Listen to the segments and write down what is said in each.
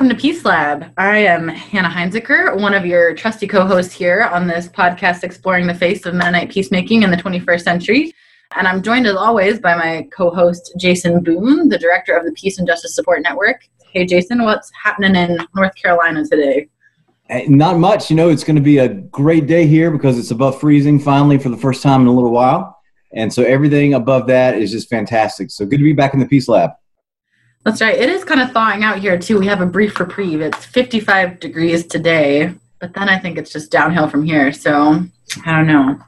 welcome to Peace Lab. I am Hannah Heinzekehr, one of your trusty co hosts here on this podcast exploring the face of Mennonite peacemaking in the 21st century. And I'm joined as always by my co host, Jason Boone, the director of the Peace and Justice Support Network. Hey, Jason, what's happening in North Carolina today? Eh, not much. You know, it's going to be a great day here because it's above freezing finally for the first time in a little while. And so everything above that is just fantastic. So good to be back in the Peace Lab. That's right. It is kind of thawing out here too. We have a brief reprieve. It's 55 degrees today, but then I think it's just downhill from here. So I don't know.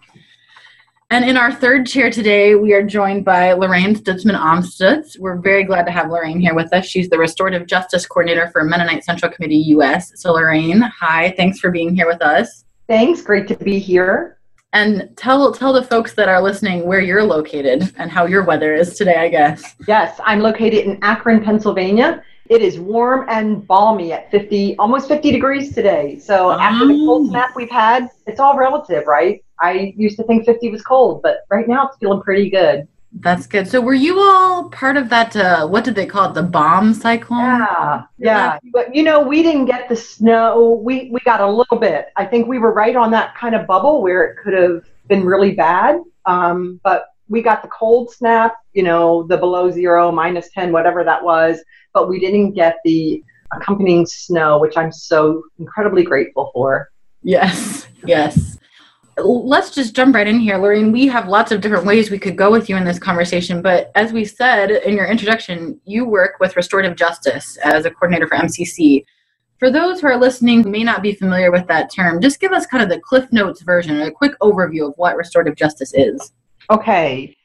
And in our third chair today, we are joined by Lorraine Stutzman Amstutz. We're very glad to have Lorraine here with us. She's the Restorative Justice Coordinator for Mennonite Central Committee US. So, Lorraine, hi. Thanks for being here with us. Thanks. Great to be here. And tell tell the folks that are listening where you're located and how your weather is today, I guess. Yes, I'm located in Akron, Pennsylvania. It is warm and balmy at 50, almost 50 degrees today. So oh. after the cold ah. snap we've had, it's all relative, right? I used to think 50 was cold, but right now it's feeling pretty good. That's good. So were you all part of that? Uh, what did they call it? The bomb cyclone? Yeah, yeah. But you know, we didn't get the snow. We we got a little bit. I think we were right on that kind of bubble where it could have been really bad. Um, but we got the cold snap. You know, the below zero, minus ten, whatever that was. But we didn't get the accompanying snow, which I'm so incredibly grateful for. Yes, yes let's just jump right in here, Lorraine. We have lots of different ways we could go with you in this conversation, but as we said in your introduction, you work with restorative justice as a coordinator for MCC. For those who are listening who may not be familiar with that term, just give us kind of the Cliff Notes version, a quick overview of what restorative justice is. Okay.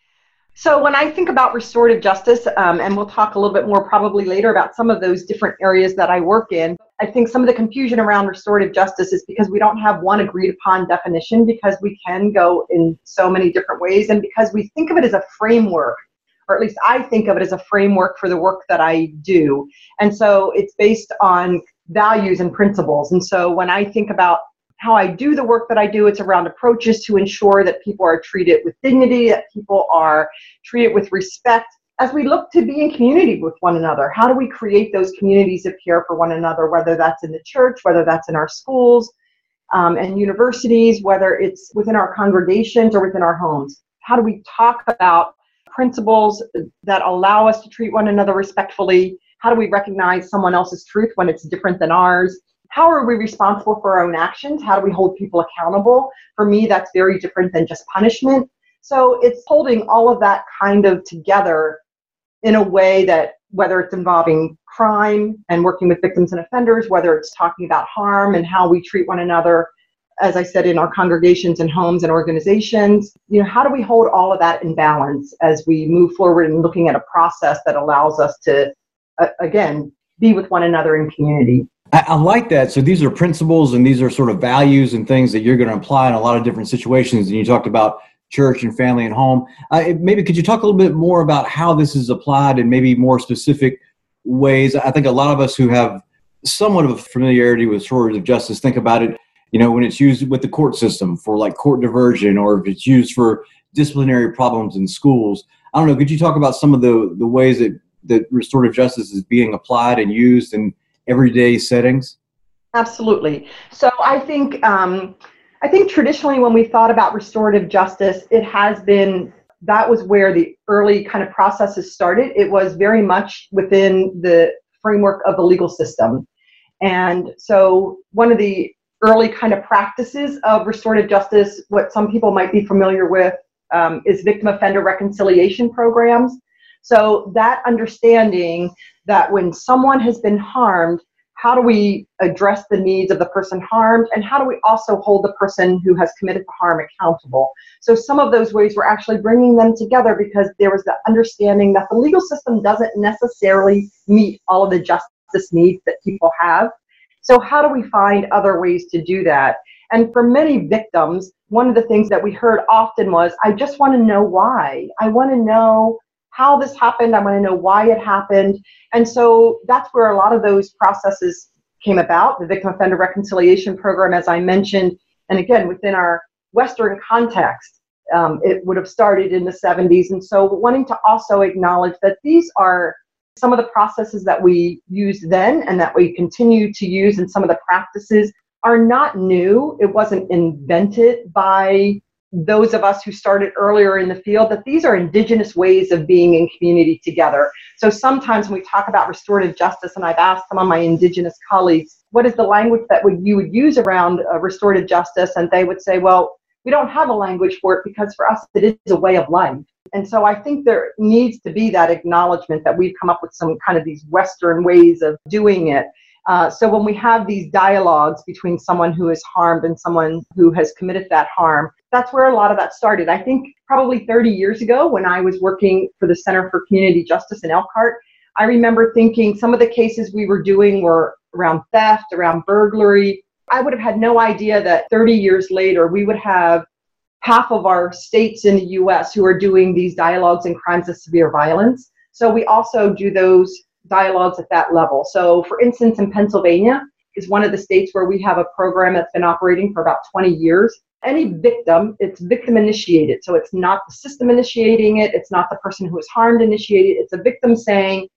So when I think about restorative justice, um, and we'll talk a little bit more probably later about some of those different areas that I work in, I think some of the confusion around restorative justice is because we don't have one agreed upon definition because we can go in so many different ways and because we think of it as a framework or at least I think of it as a framework for the work that I do. And so it's based on values and principles. And so when I think about how I do the work that I do, it's around approaches to ensure that people are treated with dignity, that people are treated with respect, as we look to be in community with one another, how do we create those communities of care for one another, whether that's in the church, whether that's in our schools um, and universities, whether it's within our congregations or within our homes? How do we talk about principles that allow us to treat one another respectfully? How do we recognize someone else's truth when it's different than ours? How are we responsible for our own actions? How do we hold people accountable? For me, that's very different than just punishment. So it's holding all of that kind of together in a way that whether it's involving crime and working with victims and offenders, whether it's talking about harm and how we treat one another, as I said, in our congregations and homes and organizations, you know, how do we hold all of that in balance as we move forward and looking at a process that allows us to, uh, again, be with one another in community? I, I, like that. So these are principles and these are sort of values and things that you're going to apply in a lot of different situations. And you talked about church and family and home. Uh, maybe could you talk a little bit more about how this is applied and maybe more specific ways? I think a lot of us who have somewhat of a familiarity with restorative justice think about it, you know, when it's used with the court system for like court diversion or if it's used for disciplinary problems in schools. I don't know. Could you talk about some of the, the ways that, that restorative justice is being applied and used in everyday settings? Absolutely. So I think um, I think traditionally, when we thought about restorative justice, it has been that was where the early kind of processes started. It was very much within the framework of the legal system. And so, one of the early kind of practices of restorative justice, what some people might be familiar with, um, is victim offender reconciliation programs. So, that understanding that when someone has been harmed, how do we address the needs of the person harmed? And how do we also hold the person who has committed the harm accountable? So some of those ways we're actually bringing them together because there was the understanding that the legal system doesn't necessarily meet all of the justice needs that people have. So how do we find other ways to do that? And for many victims one of the things that we heard often was i just want to know why. I want to know how this happened. I want to know why it happened. And so that's where a lot of those processes came about. The Victim Offender Reconciliation Program, as I mentioned, and again, within our Western context, um, it would have started in the 70s. And so wanting to also acknowledge that these are some of the processes that we used then and that we continue to use and some of the practices are not new. It wasn't invented by those of us who started earlier in the field that these are indigenous ways of being in community together. So sometimes when we talk about restorative justice, and I've asked some of my indigenous colleagues, what is the language that would, you would use around uh, restorative justice? And they would say, well, we don't have a language for it because for us it is a way of life. And so I think there needs to be that acknowledgement that we've come up with some kind of these Western ways of doing it. Uh, so when we have these dialogues between someone who is harmed and someone who has committed that harm, that's where a lot of that started. I think probably 30 years ago when I was working for the Center for Community Justice in Elkhart, I remember thinking some of the cases we were doing were around theft, around burglary. I would have had no idea that 30 years later we would have half of our states in the US who are doing these dialogues in crimes of severe violence. So we also do those dialogues at that level. So, for instance, in Pennsylvania is one of the states where we have a program that's been operating for about 20 years. Any victim, it's victim initiated. So, it's not the system initiating it, it's not the person who was harmed initiated, it's a victim saying,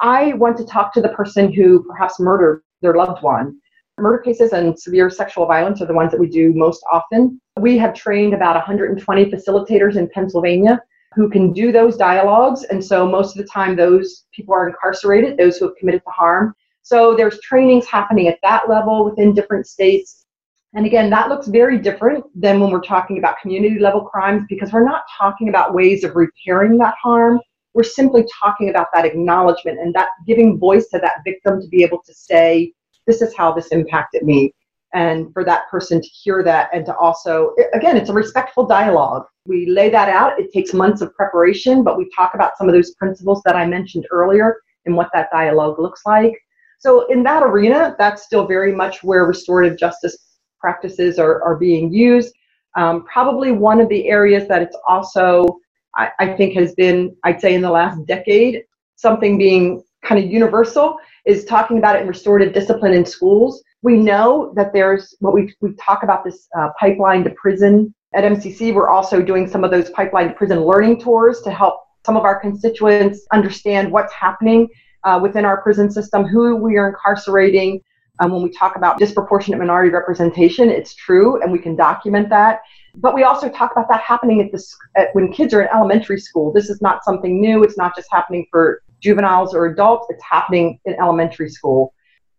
I want to talk to the person who perhaps murdered their loved one. Murder cases and severe sexual violence are the ones that we do most often. We have trained about 120 facilitators in Pennsylvania who can do those dialogues. And so most of the time, those people are incarcerated, those who have committed the harm. So there's trainings happening at that level within different states. And again, that looks very different than when we're talking about community level crimes because we're not talking about ways of repairing that harm. We're simply talking about that acknowledgement and that giving voice to that victim to be able to say, this is how this impacted me and for that person to hear that and to also again it's a respectful dialogue. We lay that out. It takes months of preparation but we talk about some of those principles that i mentioned earlier and what that dialogue looks like. So in that arena that's still very much where restorative justice practices are, are being used. Um, probably one of the areas that it's also I, I think has been i'd say in the last decade something being kind of universal is talking about it in restorative discipline in schools we know that there's what we, we talk about this uh, pipeline to prison. At MCC, we're also doing some of those pipeline to prison learning tours to help some of our constituents understand what's happening uh, within our prison system, who we are incarcerating. Um, when we talk about disproportionate minority representation, it's true, and we can document that. But we also talk about that happening at this at, when kids are in elementary school. This is not something new. It's not just happening for juveniles or adults. It's happening in elementary school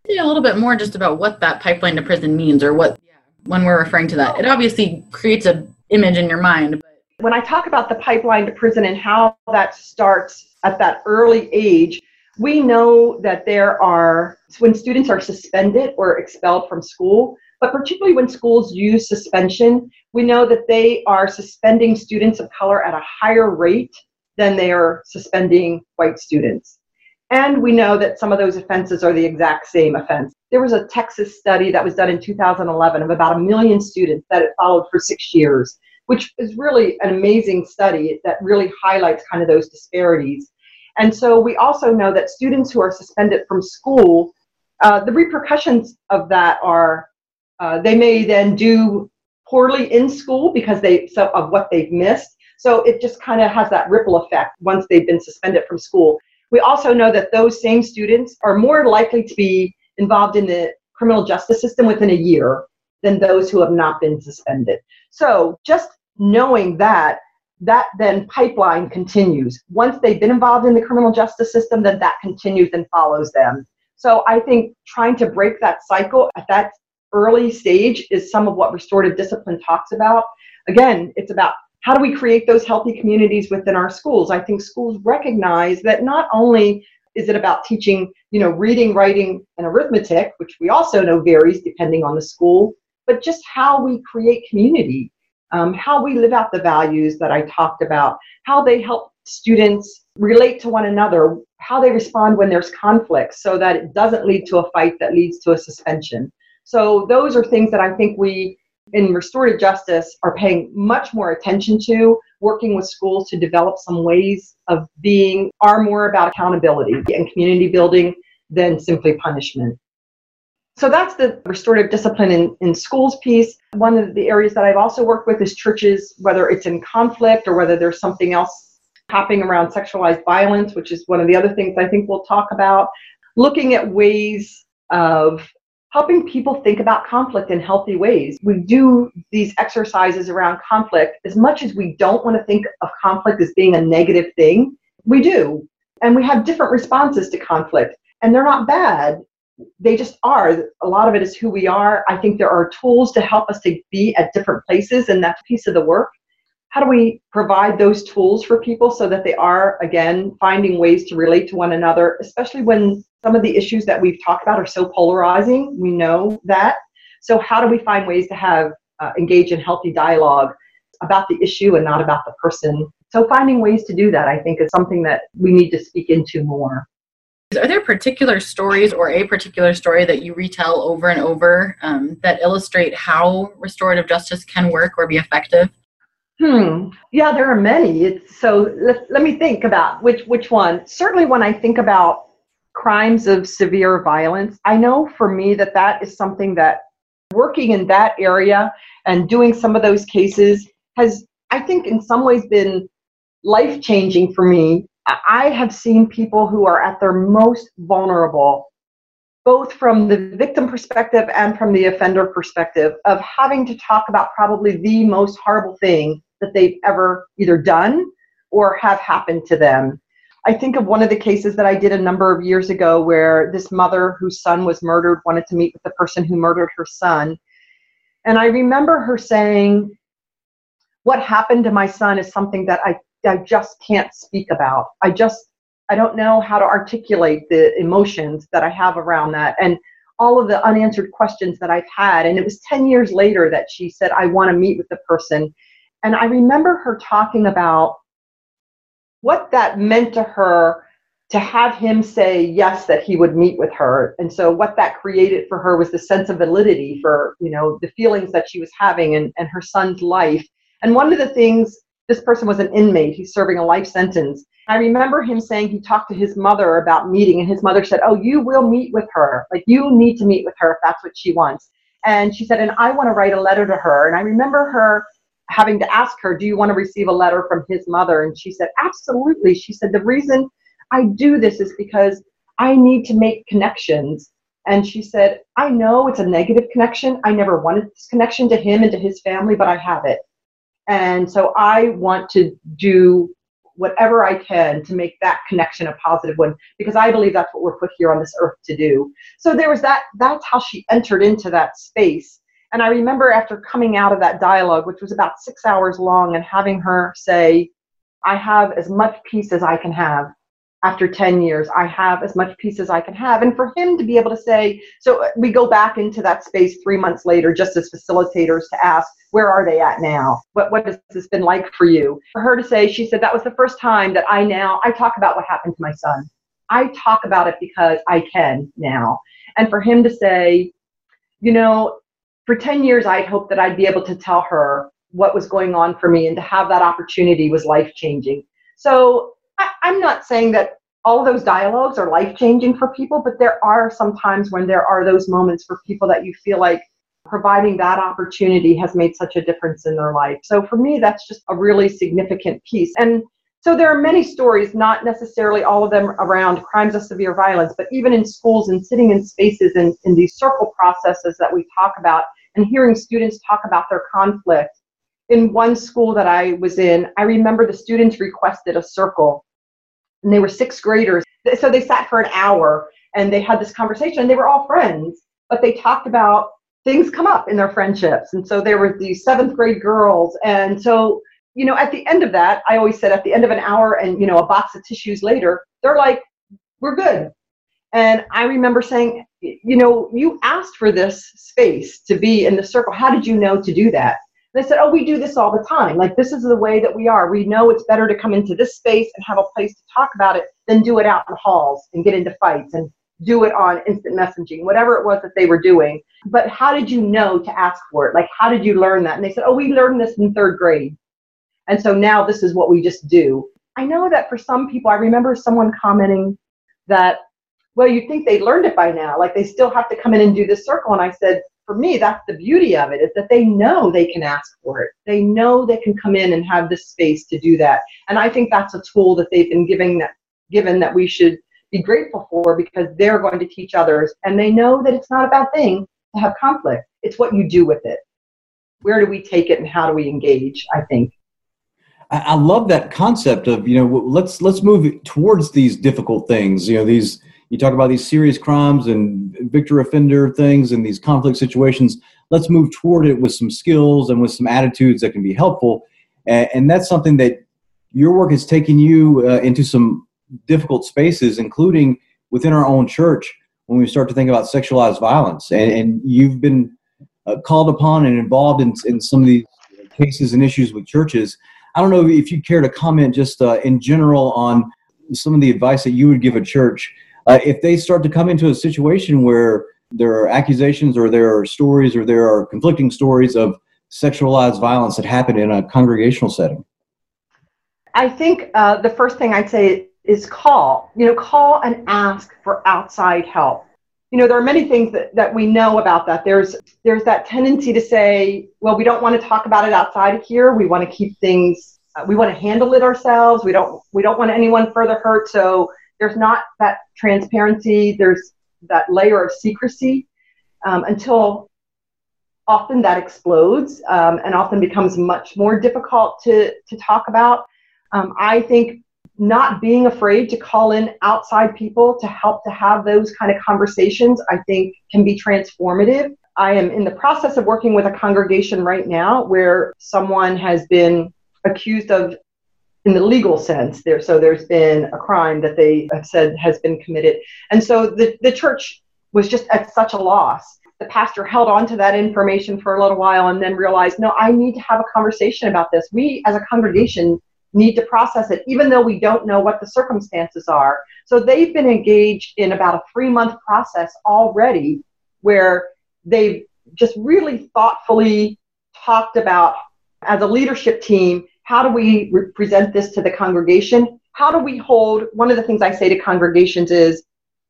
a little bit more just about what that pipeline to prison means or what when we're referring to that. It obviously creates an image in your mind. When I talk about the pipeline to prison and how that starts at that early age, we know that there are, when students are suspended or expelled from school, but particularly when schools use suspension, we know that they are suspending students of color at a higher rate than they are suspending white students. And we know that some of those offenses are the exact same offense. There was a Texas study that was done in 2011 of about a million students that it followed for six years, which is really an amazing study that really highlights kind of those disparities. And so we also know that students who are suspended from school, uh, the repercussions of that are uh, they may then do poorly in school because they so of what they've missed. So it just kind of has that ripple effect once they've been suspended from school. We also know that those same students are more likely to be involved in the criminal justice system within a year than those who have not been suspended. So just knowing that, that then pipeline continues. Once they've been involved in the criminal justice system, then that continues and follows them. So I think trying to break that cycle at that early stage is some of what restorative discipline talks about. Again, it's about how do we create those healthy communities within our schools? I think schools recognize that not only is it about teaching, you know, reading, writing, and arithmetic, which we also know varies depending on the school, but just how we create community, um, how we live out the values that I talked about, how they help students relate to one another, how they respond when there's conflict so that it doesn't lead to a fight that leads to a suspension. So those are things that I think we in restorative justice are paying much more attention to, working with schools to develop some ways of being are more about accountability and community building than simply punishment. So that's the restorative discipline in, in schools piece. One of the areas that I've also worked with is churches, whether it's in conflict or whether there's something else happening around sexualized violence, which is one of the other things I think we'll talk about, looking at ways of helping people think about conflict in healthy ways. We do these exercises around conflict as much as we don't want to think of conflict as being a negative thing. We do. And we have different responses to conflict, and they're not bad. They just are. A lot of it is who we are. I think there are tools to help us to be at different places, and that's piece of the work. How do we provide those tools for people so that they are, again, finding ways to relate to one another, especially when some of the issues that we've talked about are so polarizing. We know that. So, how do we find ways to have uh, engage in healthy dialogue about the issue and not about the person? So, finding ways to do that, I think, is something that we need to speak into more. Are there particular stories or a particular story that you retell over and over um, that illustrate how restorative justice can work or be effective? Hmm. Yeah, there are many. It's, so let, let me think about which which one. Certainly, when I think about crimes of severe violence. I know for me that that is something that working in that area and doing some of those cases has, I think, in some ways been life changing for me. I have seen people who are at their most vulnerable, both from the victim perspective and from the offender perspective, of having to talk about probably the most horrible thing that they've ever either done or have happened to them. I think of one of the cases that I did a number of years ago where this mother whose son was murdered wanted to meet with the person who murdered her son. And I remember her saying, What happened to my son is something that I, I just can't speak about. I just, I don't know how to articulate the emotions that I have around that. And all of the unanswered questions that I've had. And it was 10 years later that she said, I want to meet with the person. And I remember her talking about what that meant to her to have him say yes that he would meet with her. And so what that created for her was the sense of validity for you know the feelings that she was having and, and her son's life. And one of the things this person was an inmate he's serving a life sentence. I remember him saying he talked to his mother about meeting and his mother said oh you will meet with her. Like you need to meet with her if that's what she wants. And she said and i want to write a letter to her. And i remember her having to ask her, Do you want to receive a letter from his mother? And she said, Absolutely. She said, The reason I do this is because I need to make connections. And she said, I know it's a negative connection. I never wanted this connection to him and to his family, but I have it. And so I want to do whatever I can to make that connection a positive one because I believe that's what we're put here on this earth to do. So there was that, that's how she entered into that space. And I remember after coming out of that dialogue, which was about six hours long, and having her say, I have as much peace as I can have after 10 years. I have as much peace as I can have. And for him to be able to say, so uh, we go back into that space three months later, just as facilitators to ask, where are they at now? What, what has this been like for you? For her to say, she said, that was the first time that I now, I talk about what happened to my son. I talk about it because I can now. And for him to say, you know, for 10 years, I'd hoped that I'd be able to tell her what was going on for me and to have that opportunity was life changing. So I, am not saying that all those dialogues are life changing for people, but there are some times when there are those moments for people that you feel like providing that opportunity has made such a difference in their life. So for me, that's just a really significant piece. And so there are many stories, not necessarily all of them around crimes of severe violence, but even in schools and sitting in spaces and in these circle processes that we talk about and hearing students talk about their conflict. In one school that I was in, I remember the students requested a circle and they were sixth graders. So they sat for an hour and they had this conversation and they were all friends, but they talked about things come up in their friendships. And so there were these seventh grade girls. And so you know, at the end of that, I always said at the end of an hour and, you know, a box of tissues later, they're like, we're good. And I remember saying, you know, you asked for this space to be in the circle. How did you know to do that? they said, oh, we do this all the time. Like, this is the way that we are. We know it's better to come into this space and have a place to talk about it than do it out in the halls and get into fights and do it on instant messaging, whatever it was that they were doing. But how did you know to ask for it? Like, how did you learn that? And they said, oh, we learned this in third grade. And so now this is what we just do. I know that for some people, I remember someone commenting that, well, you'd think they learned it by now. Like they still have to come in and do this circle. And I said, for me, that's the beauty of it is that they know they can ask for it. They know they can come in and have this space to do that. And I think that's a tool that they've been giving that given that we should be grateful for because they're going to teach others and they know that it's not a bad thing to have conflict. It's what you do with it. Where do we take it and how do we engage, I think. I love that concept of, you know, let's let's move towards these difficult things, you know, these you talk about these serious crimes and victim offender things and these conflict situations. Let's move toward it with some skills and with some attitudes that can be helpful. And, that's something that your work has taken you uh, into some difficult spaces including within our own church when we start to think about sexualized violence. And, and you've been uh, called upon and involved in, in some of these cases and issues with churches i don't know if you'd care to comment just uh, in general on some of the advice that you would give a church uh, if they start to come into a situation where there are accusations or there are stories or there are conflicting stories of sexualized violence that happen in a congregational setting? I think uh, the first thing I'd say is call. You know, call and ask for outside help. You know, there are many things that, that we know about that. There's there's that tendency to say, well, we don't want to talk about it outside of here. We want to keep things. Uh, we want to handle it ourselves. We don't we don't want anyone further hurt. So there's not that transparency, there's that layer of secrecy um, until often that explodes um, and often becomes much more difficult to, to talk about. Um, I think not being afraid to call in outside people to help to have those kind of conversations, I think can be transformative. I am in the process of working with a congregation right now where someone has been accused of in the legal sense there so there's been a crime that they have said has been committed. And so the, the church was just at such a loss. The pastor held on to that information for a little while and then realized no i need to have a conversation about this. We as a congregation need to process it even though we don't know what the circumstances are so they've been engaged in about a three month process already where they've just really thoughtfully talked about as a leadership team how do we present this to the congregation? How do we hold? One of the things I say to congregations is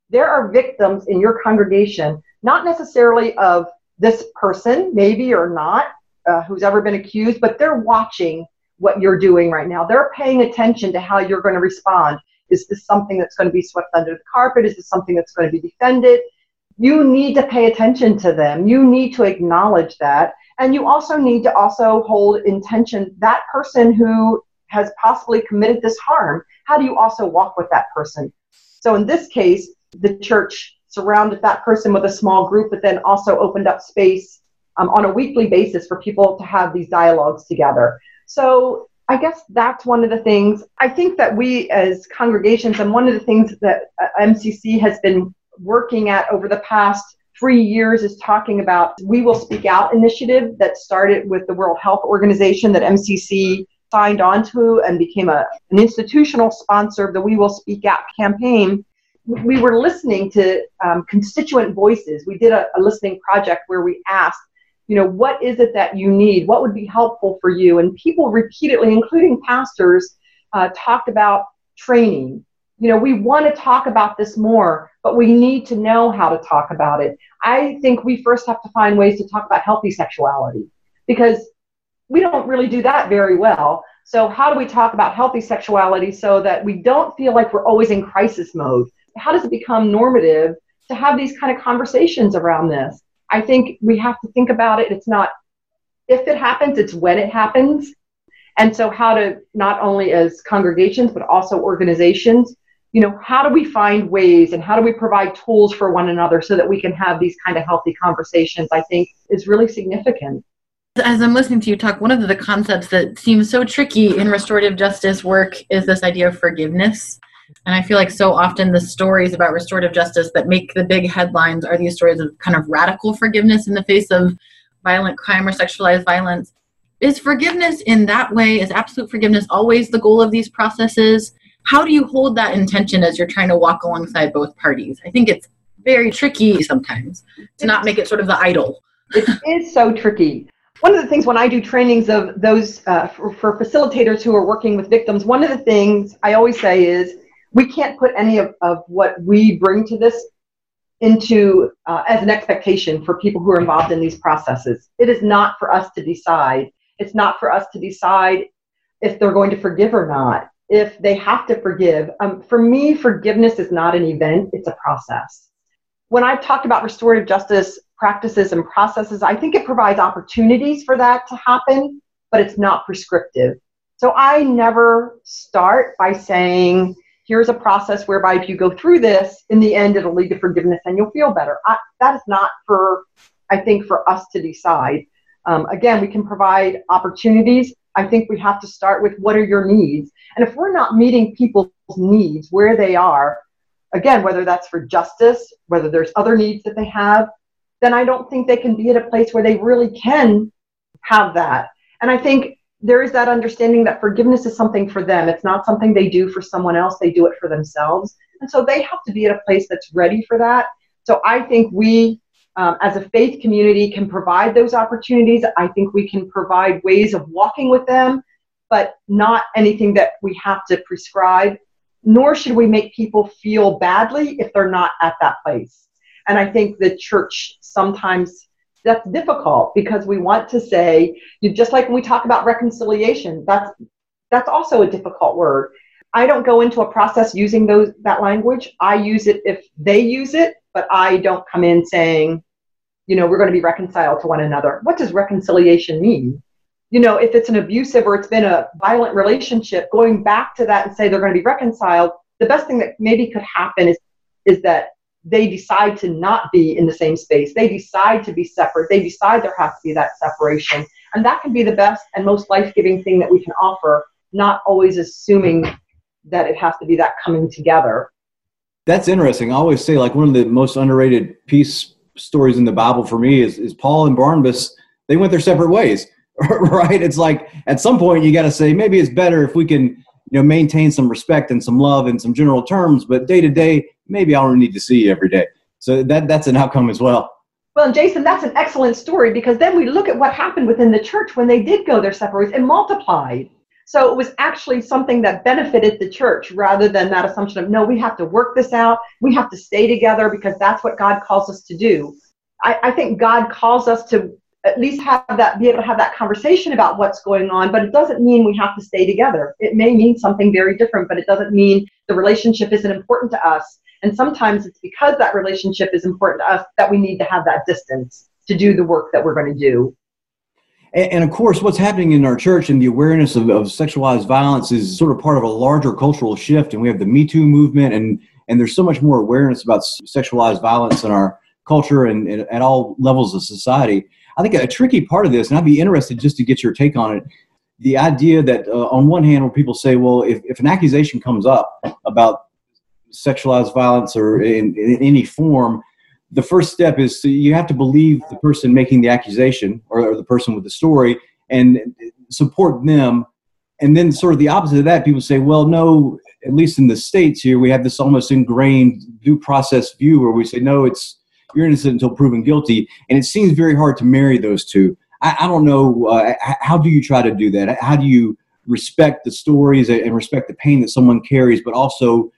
there are victims in your congregation, not necessarily of this person, maybe or not, uh, who's ever been accused, but they're watching what you're doing right now. They're paying attention to how you're going to respond. Is this something that's going to be swept under the carpet? Is this something that's going to be defended? You need to pay attention to them. You need to acknowledge that and you also need to also hold intention that person who has possibly committed this harm. How do you also walk with that person? So in this case, the church surrounded that person with a small group, but then also opened up space um, on a weekly basis for people to have these dialogues together. So I guess that's one of the things. I think that we as congregations, and one of the things that uh, MCC has been working at over the past three years is talking about We Will Speak Out initiative that started with the World Health Organization that MCC signed onto and became a, an institutional sponsor of the We Will Speak Out campaign. We were listening to um, constituent voices. We did a, a listening project where we asked, you know, what is it that you need? What would be helpful for you? And people repeatedly, including pastors, uh, talked about training. You know, we want to talk about this more but we need to know how to talk about it. I think we first have to find ways to talk about healthy sexuality because we don't really do that very well. So, how do we talk about healthy sexuality so that we don't feel like we're always in crisis mode? How does it become normative to have these kind of conversations around this? I think we have to think about it. It's not if it happens, it's when it happens. And so, how to not only as congregations, but also organizations you know, how do we find ways and how do we provide tools for one another so that we can have these kind of healthy conversations, I think is really significant. As I'm listening to you talk, one of the concepts that seems so tricky in restorative justice work is this idea of forgiveness. And I feel like so often the stories about restorative justice that make the big headlines are these stories of kind of radical forgiveness in the face of violent crime or sexualized violence. Is forgiveness in that way, is absolute forgiveness always the goal of these processes? how do you hold that intention as you're trying to walk alongside both parties? I think it's very tricky sometimes to not make it sort of the idol. it is so tricky. One of the things when I do trainings of those uh, for, for facilitators who are working with victims, one of the things I always say is we can't put any of, of what we bring to this into uh, as an expectation for people who are involved in these processes. It is not for us to decide. It's not for us to decide if they're going to forgive or not, if they have to forgive. Um, for me, forgiveness is not an event, it's a process. When I've talked about restorative justice practices and processes, I think it provides opportunities for that to happen, but it's not prescriptive. So I never start by saying, here's a process whereby if you go through this, in the end, it'll lead to forgiveness and you'll feel better. I, that is not for, I think, for us to decide. Um, again, we can provide opportunities. I think we have to start with what are your needs? And if we're not meeting people's needs where they are, again, whether that's for justice, whether there's other needs that they have, then I don't think they can be at a place where they really can have that. And I think there is that understanding that forgiveness is something for them. It's not something they do for someone else, they do it for themselves. And so they have to be at a place that's ready for that. So I think we, um, as a faith community, can provide those opportunities. I think we can provide ways of walking with them, but not anything that we have to prescribe, nor should we make people feel badly if they're not at that place. And I think the church sometimes that's difficult because we want to say you just like when we talk about reconciliation that's that's also a difficult word. I don't go into a process using those that language. I use it if they use it but i don't come in saying you know we're going to be reconciled to one another. What does reconciliation mean? You know if it's an abusive or it's been a violent relationship going back to that and say they're going to be reconciled the best thing that maybe could happen is is that they decide to not be in the same space. They decide to be separate. They decide there has to be that separation. And that can be the best and most life giving thing that we can offer, not always assuming that it has to be that coming together. That's interesting. I always say, like, one of the most underrated peace stories in the Bible for me is, is Paul and Barnabas. They went their separate ways, right? It's like at some point you got to say, maybe it's better if we can you know maintain some respect and some love in some general terms but day to day maybe i don't need to see you every day. So that that's an outcome as well. Well jason that's an excellent story because then we look at what happened within the church when they did go their separate ways and multiplied. So it was actually something that benefited the church rather than that assumption of no we have to work this out. We have to stay together because that's what god calls us to do. I, I think god calls us to at least have that be able to have that conversation about what's going on but it doesn't mean we have to stay together. It may mean something very different but it doesn't mean the relationship isn't important to us and sometimes it's because that relationship is important to us that we need to have that distance to do the work that we're going to do and, and of course what's happening in our church and the awareness of, of sexualized violence is sort of part of a larger cultural shift and we have the me too movement and and there's so much more awareness about sexualized violence in our culture and, and at all levels of society I think a tricky part of this, and I'd be interested just to get your take on it. The idea that, uh, on one hand, where people say, well, if, if an accusation comes up about sexualized violence or in, in any form, the first step is to, you have to believe the person making the accusation or, or the person with the story and support them. And then, sort of the opposite of that, people say, well, no, at least in the States here, we have this almost ingrained due process view where we say, no, it's you're innocent until proven guilty. And it seems very hard to marry those two. I, I don't know. Uh, how do you try to do that? How do you respect the stories and respect the pain that someone carries, but also,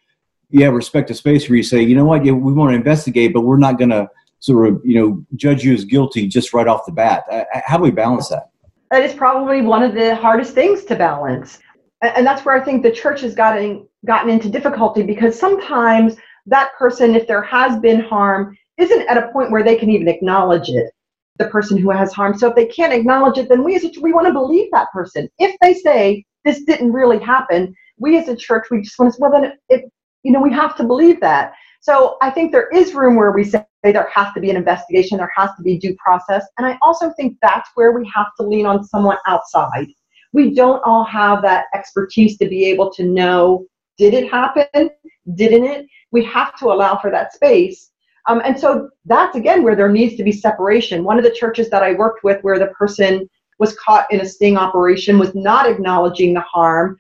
yeah, respect a space where you say, you know what, yeah, we want to investigate, but we're not going to sort of, you know, judge you as guilty just right off the bat. Uh, uh, how do we balance that? That is probably one of the hardest things to balance. And that's where I think the church has gotten gotten into difficulty because sometimes that person, if there has been harm, isn't at a point where they can even acknowledge it the person who has harm so if they can't acknowledge it then we as a we want to believe that person if they say this didn't really happen we as a church we just want to well then it, it you know we have to believe that. So i think there is room where we say there has to be an investigation there has to be due process. And i also think that's where we have to lean on someone outside. We don't all have that expertise to be able to know did it happen? Didn't it? We have to allow for that space. Um, and so that's again where there needs to be separation. One of the churches that I worked with where the person was caught in a sting operation was not acknowledging the harm,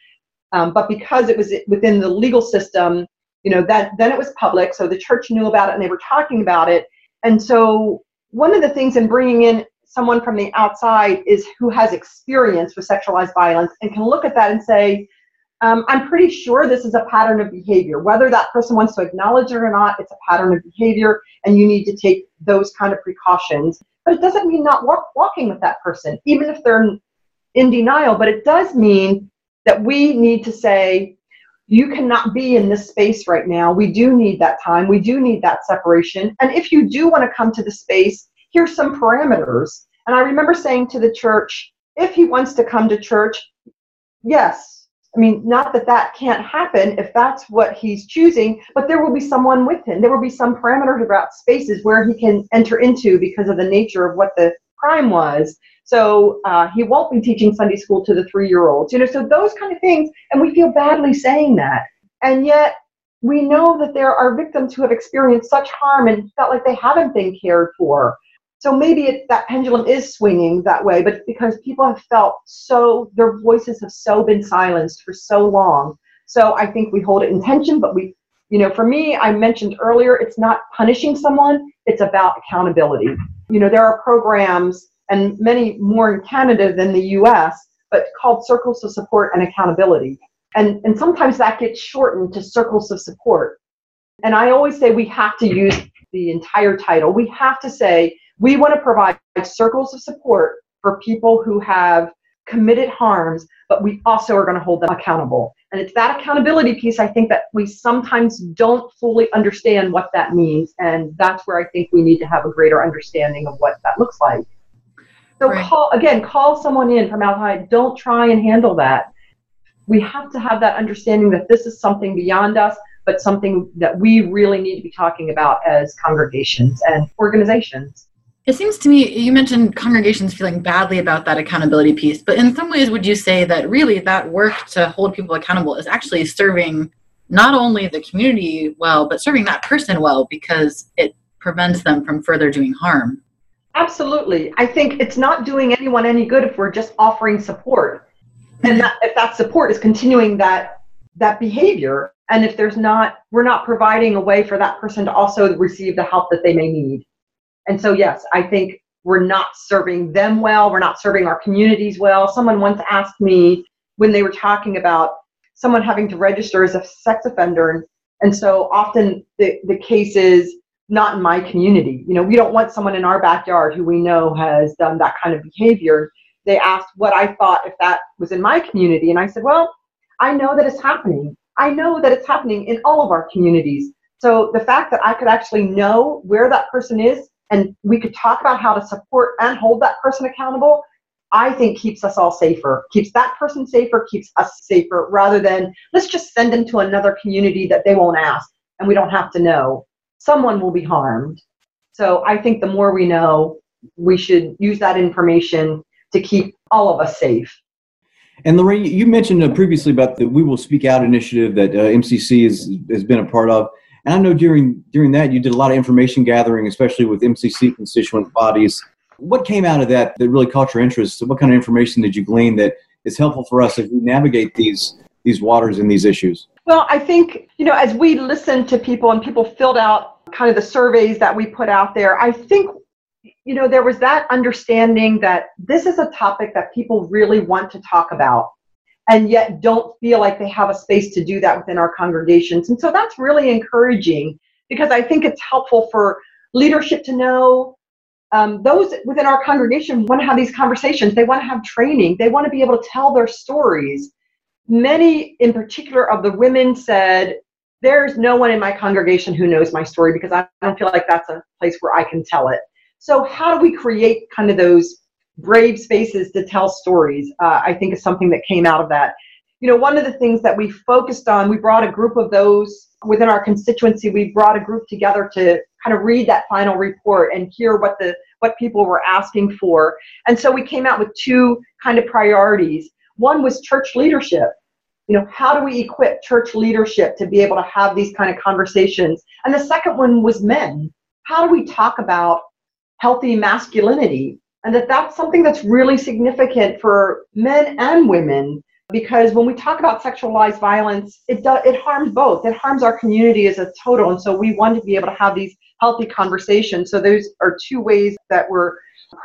um, but because it was within the legal system, you know, that then it was public, so the church knew about it and they were talking about it. And so one of the things in bringing in someone from the outside is who has experience with sexualized violence and can look at that and say, um, I'm pretty sure this is a pattern of behavior. Whether that person wants to acknowledge it or not, it's a pattern of behavior, and you need to take those kind of precautions. But it doesn't mean not walk, walking with that person, even if they're in denial. But it does mean that we need to say, you cannot be in this space right now. We do need that time. We do need that separation. And if you do want to come to the space, here's some parameters. And I remember saying to the church, if he wants to come to church, yes, I mean, not that that can't happen if that's what he's choosing, but there will be someone with him. There will be some parameters about spaces where he can enter into because of the nature of what the crime was. So uh, he won't be teaching Sunday school to the three-year-olds, you know. So those kind of things, and we feel badly saying that, and yet we know that there are victims who have experienced such harm and felt like they haven't been cared for. So maybe it, that pendulum is swinging that way, but because people have felt so, their voices have so been silenced for so long. So I think we hold it in tension, but we, you know, for me, I mentioned earlier, it's not punishing someone, it's about accountability. You know, there are programs and many more in Canada than the US, but called circles of support and accountability. And, and sometimes that gets shortened to circles of support. And I always say we have to use the entire title. We have to say, we want to provide circles of support for people who have committed harms, but we also are going to hold them accountable. And it's that accountability piece, I think, that we sometimes don't fully understand what that means. And that's where I think we need to have a greater understanding of what that looks like. So right. call again, call someone in from outside. Don't try and handle that. We have to have that understanding that this is something beyond us, but something that we really need to be talking about as congregations and organizations. It seems to me you mentioned congregations feeling badly about that accountability piece, but in some ways, would you say that really that work to hold people accountable is actually serving not only the community well, but serving that person well because it prevents them from further doing harm? Absolutely. I think it's not doing anyone any good if we're just offering support. And that, if that support is continuing that that behavior and if there's not we're not providing a way for that person to also receive the help that they may need and so, yes, I think we're not serving them well. We're not serving our communities well. Someone once asked me when they were talking about someone having to register as a sex offender. And so often the, the case is not in my community. You know, we don't want someone in our backyard who we know has done that kind of behavior. They asked what I thought if that was in my community. And I said, well, I know that it's happening. I know that it's happening in all of our communities. So the fact that I could actually know where that person is and we could talk about how to support and hold that person accountable, I think keeps us all safer, keeps that person safer, keeps us safer, rather than let's just send them to another community that they won't ask and we don't have to know. Someone will be harmed. So I think the more we know, we should use that information to keep all of us safe. And Lorraine, you mentioned uh, previously about the We Will Speak Out initiative that uh, MCC has, has been a part of. And I know during during that you did a lot of information gathering, especially with MCC constituent bodies. What came out of that that really caught your interest? What kind of information did you glean that is helpful for us as we navigate these these waters and these issues? Well, I think you know as we listened to people and people filled out kind of the surveys that we put out there, I think you know there was that understanding that this is a topic that people really want to talk about and yet don't feel like they have a space to do that within our congregations. And so that's really encouraging because I think it's helpful for leadership to know um, those within our congregation want to have these conversations. They want to have training. They want to be able to tell their stories. Many, in particular, of the women said, There's no one in my congregation who knows my story because I don't feel like that's a place where I can tell it. So, how do we create kind of those brave spaces to tell stories, uh, I think is something that came out of that. You know, one of the things that we focused on, we brought a group of those within our constituency. We brought a group together to kind of read that final report and hear what the what people were asking for. And so we came out with two kind of priorities. One was church leadership. You know, how do we equip church leadership to be able to have these kind of conversations? And the second one was men. How do we talk about healthy masculinity and that that's something that's really significant for men and women because when we talk about sexualized violence it does it harms both. It harms our community as a total. And so we want to be able to have these healthy conversations. So those are two ways that we're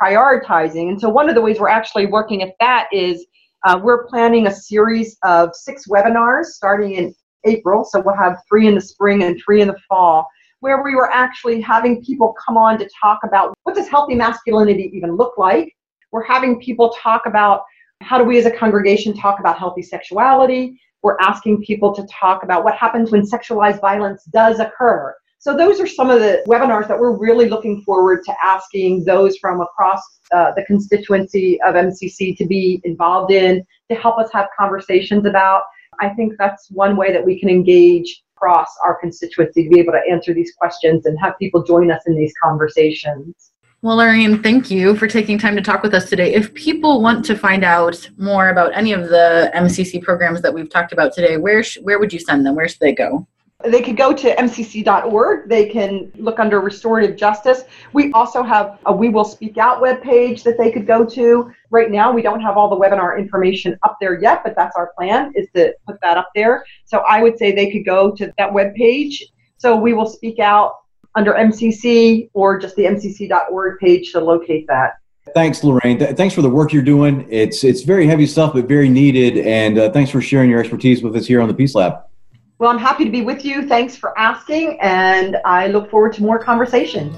prioritizing. And so one of the ways we're actually working at that is Uh, we're planning a series of six webinars starting in April. So we'll have three in the spring and three in the fall, where we were actually having people come on to talk about what does healthy masculinity even look like. We're having people talk about how do we as a congregation talk about healthy sexuality. We're asking people to talk about what happens when sexualized violence does occur. So those are some of the webinars that we're really looking forward to asking those from across uh, the constituency of MCC to be involved in, to help us have conversations about. I think that's one way that we can engage across our constituency to be able to answer these questions and have people join us in these conversations. Well, Lorraine, thank you for taking time to talk with us today. If people want to find out more about any of the MCC programs that we've talked about today, where sh- where would you send them? Where should they go? They could go to mcc.org. They can look under restorative justice. We also have a We Will Speak Out webpage that they could go to. Right now, we don't have all the webinar information up there yet, but that's our plan is to put that up there. So I would say they could go to that webpage. So We Will Speak Out under MCC or just the mcc.org page to locate that. Thanks, Lorraine. Th- thanks for the work you're doing. It's it's very heavy stuff, but very needed. And uh, thanks for sharing your expertise with us here on the Peace Lab. Well, I'm happy to be with you. Thanks for asking, and I look forward to more conversation.